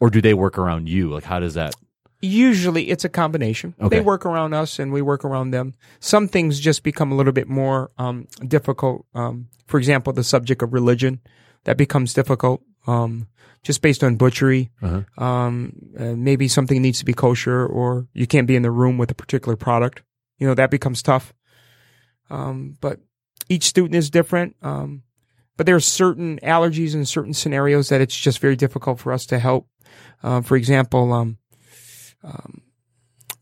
or do they work around you? Like, how does that? Usually it's a combination. Okay. They work around us and we work around them. Some things just become a little bit more um, difficult. Um, for example, the subject of religion that becomes difficult um, just based on butchery. Uh-huh. Um, uh, maybe something needs to be kosher or you can't be in the room with a particular product. You know, that becomes tough. Um, but each student is different. Um, but there are certain allergies and certain scenarios that it's just very difficult for us to help. Uh, for example, um, um,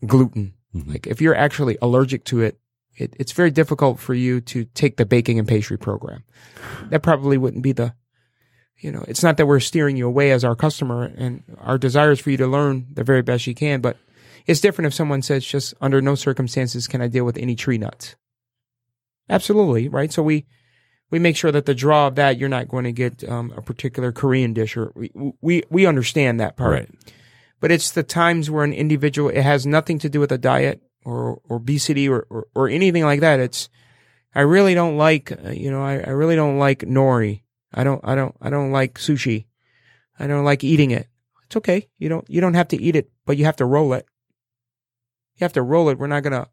gluten. Mhm. Like if you're actually allergic to it, it, it's very difficult for you to take the baking and pastry program. That probably wouldn't be the, you know, it's not that we're steering you away as our customer and our desire is for you to learn the very best you can, but it's different if someone says just under no circumstances can I deal with any tree nuts. Absolutely, right? So we, we make sure that the draw of that you're not going to get um, a particular Korean dish or we, we we understand that part. Right. But it's the times where an individual it has nothing to do with a diet or, or obesity or, or, or anything like that. It's I really don't like uh, you know I, I really don't like nori. I don't I don't I don't like sushi. I don't like eating it. It's okay. You don't you don't have to eat it, but you have to roll it. You have to roll it. We're not gonna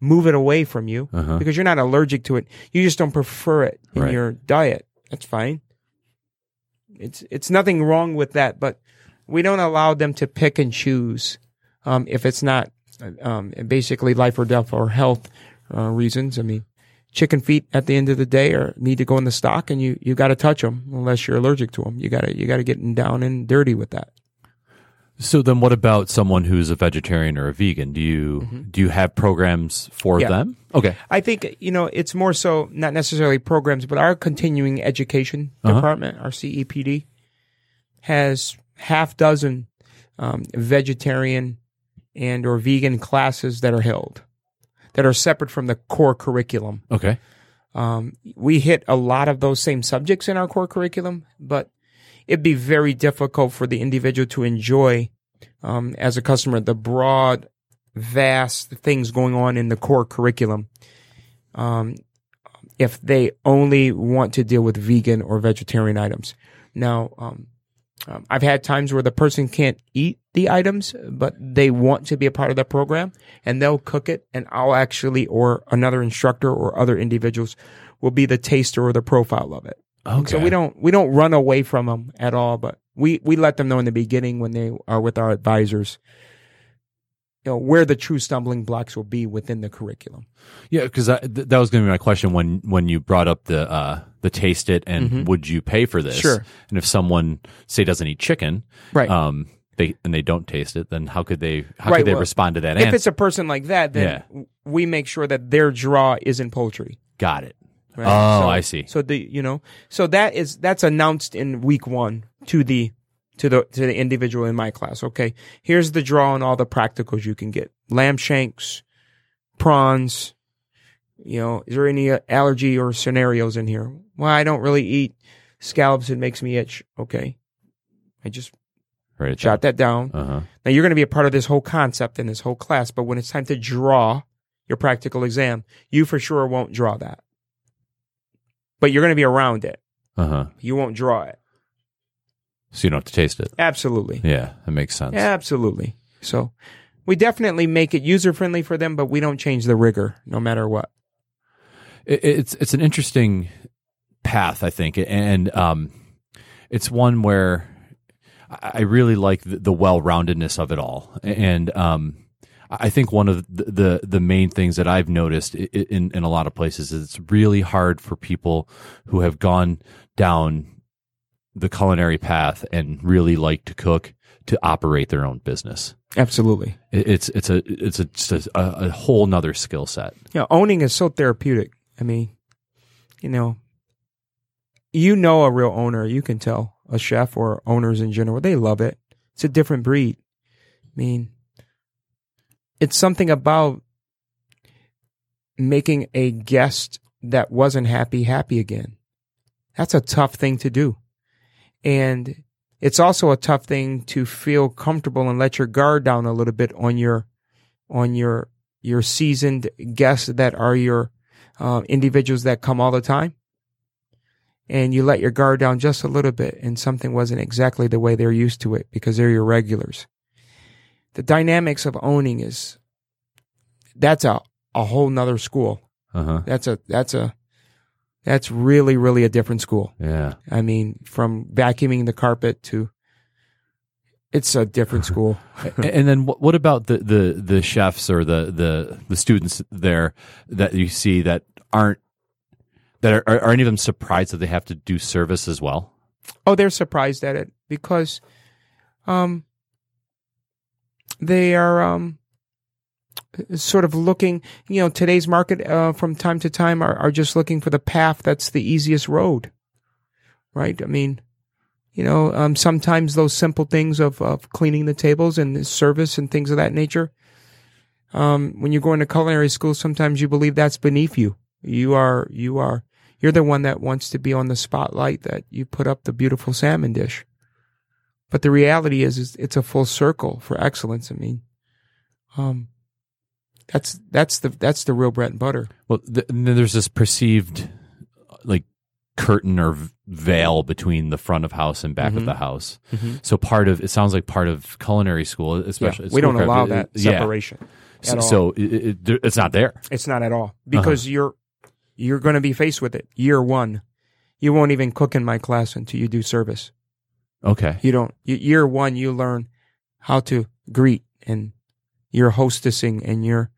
move it away from you Uh-huh. because you're not allergic to it. You just don't prefer it in Right. your diet. That's fine. It's it's nothing wrong with that, but we don't allow them to pick and choose um, if it's not um, basically life or death or health uh, reasons. I mean, chicken feet at the end of the day or need to go in the stock, and you you got to touch them unless you're allergic to them. You got to you got to get down and dirty with that. So then, what about someone who's a vegetarian or a vegan? Do you do you have programs for Mm-hmm. Yeah. them? Okay. I think you know it's more so not necessarily programs, but our continuing education Uh-huh. department, our CEPD, has half dozen um, vegetarian and or vegan classes that are held that are separate from the core curriculum. Okay. Um, we hit a lot of those same subjects in our core curriculum, but it'd be very difficult for the individual to enjoy, um, as a customer, the broad, vast things going on in the core curriculum. Um, if they only want to deal with vegan or vegetarian items. Now, um, um, I've had times where the person can't eat the items, but they want to be a part of the program and they'll cook it and I'll actually, or another instructor or other individuals will be the taster or the profile of it. Okay. So we don't, we don't run away from them at all, but we, we let them know in the beginning when they are with our advisors, you know, where the true stumbling blocks will be within the curriculum. Yeah, because th- that was going to be my question when when you brought up the uh, the taste it and would you pay for this? Mm-hmm. Sure. And if someone say doesn't eat chicken, Right. Um, they and they don't taste it, then how could they how Right, could they well, respond to that if answer? it's a person like that, then we make sure that their draw isn't poultry. Got it. Right? Oh, So- I see. So the you know so that is that's announced in week one to the to the to the individual in my class. Okay, here's the draw and all the practicals you can get: lamb shanks, prawns. You know, is there any uh, allergy or scenarios in here? Well, I don't really eat scallops; it makes me itch. Okay, I just Right. jot that down. Uh huh. Now you're going to be a part of this whole concept in this whole class, but when it's time to draw your practical exam, you for sure won't draw that. But you're going to be around it. Uh huh. You won't draw it. So you don't have to taste it. Absolutely. Yeah, that makes sense. Absolutely. So we definitely make it user friendly for them, but we don't change the rigor no matter what. it, it's it's an interesting path, I think, and um, it's one where I really like the, the well roundedness of it all, and um, I think one of the, the the main things that I've noticed in in a lot of places is it's really hard for people who have gone down the culinary path and really like to cook to operate their own business. Absolutely. It- It's it's a it's a just a, a whole nother skill set. Know, owning is so therapeutic. I mean, you know, you know a real owner. You can tell a chef or owners in general. They love it. It's a different breed. I mean, it's something about making a guest that wasn't happy happy again. That's a tough thing to do. And it's also a tough thing to feel comfortable and let your guard down a little bit on your on your your seasoned guests that are your uh, individuals that come all the time. And you let your guard down just a little bit and something wasn't exactly the way they're used to it because they're your regulars. The dynamics of owning is that's a, a whole nother school. Uh huh. that's a that's a that's really really a different school Yeah. i mean from vacuuming the carpet to it's a different school and then what, what about the, the, the chefs or the, the, the students there that you see that aren't that are, are, are any of them surprised that they have to do service as well? Oh, they're surprised at it because um they are um sort of looking, you know, today's market uh, from time to time are, are just looking for the path that's the easiest road. Right? I mean, you know, um sometimes those simple things of of cleaning the tables and the service and things of that nature um when you go into culinary school sometimes you believe that's beneath you. You are you are You're the one that wants to be on the spotlight that you put up the beautiful salmon dish. But the reality is, is it's a full circle for excellence. I mean, um, that's that's the that's the real bread and butter. Well, th- and then there's this perceived like curtain or veil between the front of house and back of Mhm. the house. Mhm. So part of it sounds like part of culinary school, Yeah, especially we don't allow that it- yeah. separation. So, so it, it, it's not there. It's not at all Uh-huh. because you're you're going to be faced with it. Year one, you won't even cook in my class until you do service. Okay. You don't. y- Year one, you learn how to greet and you're hostessing and you're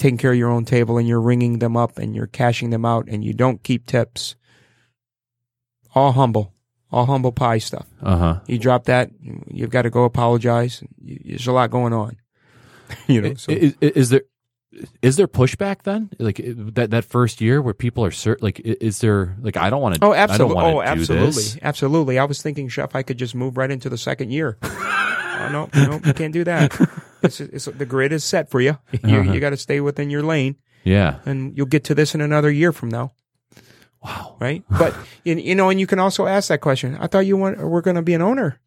taking care of your own table and you're ringing them up and you're cashing them out and you don't keep tips. All humble, all humble pie stuff. Uh huh. You drop that, you've got to go apologize. There's a lot going on. you know. So. Is, is there is there pushback then? Like that that first year where people are cert, like is there like I don't want to Oh, I absolutely. don't Oh, absolutely. Absolutely. I was thinking, chef, I could just move right into the second year. oh, no, no, you can't do that. It's, it's, the grid is set for you. You, Uh-huh. you got to stay within your lane, Yeah. and you'll get to this in another year from now, Wow. right? But you, you know, and you can also ask that question. I thought you want, were going to be an owner,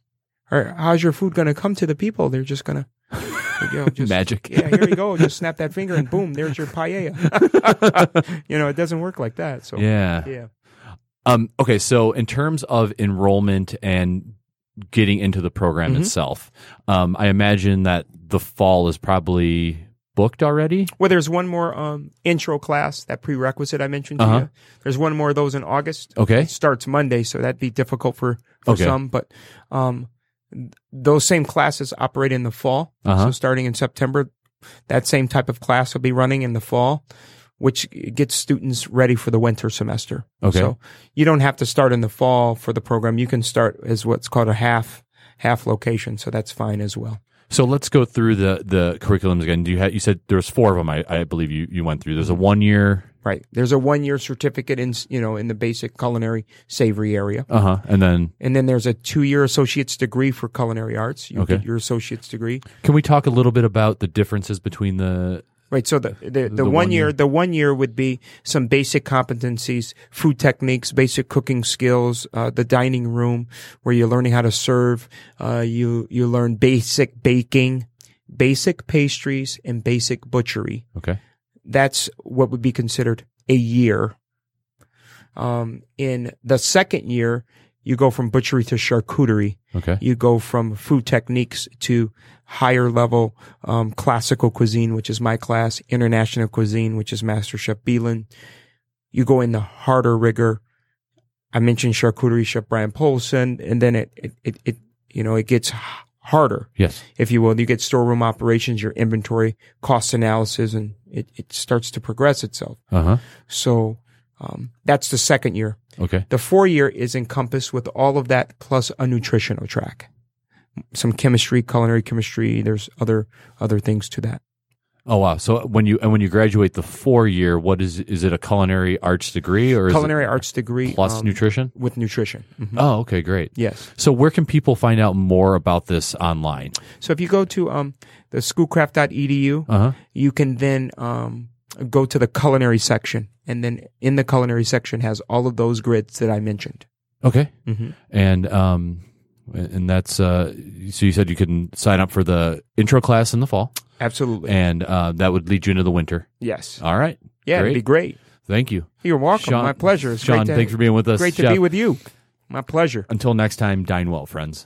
or how's your food going to come to the people? They're just going to. You know, just, Magic. Yeah, here you go. Just snap that finger and boom, there's your paella. you know, it doesn't work like that. So Yeah. yeah. Um, okay, so in terms of enrollment and getting into the program Mhm. itself, um, I imagine that the fall is probably booked already. Well, there's one more um, intro class, that prerequisite I mentioned to Uh-huh. you. There's one more of those in August. Okay. It starts Monday, so that'd be difficult for, for Okay. some. But um, those same classes operate in the fall. Uh-huh. So starting in September, that same type of class will be running in the fall, which gets students ready for the winter semester. Okay. So you don't have to start in the fall for the program. You can start as what's called a half half location, so that's fine as well. So let's go through the the curriculums again. Do you have, you said there's four of them? I, I believe you you went through. There's a one year. Right. There's a one year certificate in you know in the basic culinary savory area. Uh huh. And then And then there's a two year associate's degree for culinary arts. You Okay. get your associate's degree. can we talk a little bit about the differences between the? Right. So the the, the, The one one year, year. the one year would be some basic competencies, food techniques, basic cooking skills, uh, the dining room where you're learning how to serve. Uh, you you learn basic baking, basic pastries, and basic butchery. Okay. That's what would be considered a year. Um, in the second year, you go from butchery to charcuterie. Okay. You go from food techniques to higher level um, classical cuisine, which is my class, international cuisine, which is Master Chef Beland. You go in the harder rigor. I mentioned charcuterie chef Brian Polcyn, and then it, it, it, it you know, it gets harder, Yes. if you will. You get storeroom operations, your inventory, cost analysis, and it, it starts to progress itself. Uh huh. So um, that's the second year. Okay. The four year is encompassed with all of that plus a nutritional track. Some chemistry, culinary chemistry. There's other other things to that. Oh wow! So when you and when you graduate the four year, what is is it a culinary arts degree or is Culinary arts degree plus um, nutrition? with nutrition. Mhm. Oh, okay, great. Yes. So where can people find out more about this online? So if you go to um, the schoolcraft.edu, Uh huh. you can then um, go to the culinary section, and then in the culinary section has all of those grids that I mentioned. Okay. Mm-hmm. And um, and that's uh. So you said you can sign up for the intro class in the fall, Absolutely. and uh, that would lead you into the winter. yes. All right. Yeah, it'd great. be great. Thank you, You're welcome. Shawn- My pleasure. It's Shawn. great to, thanks for being with us. great to be with you. My pleasure. Until next time, dine well, friends.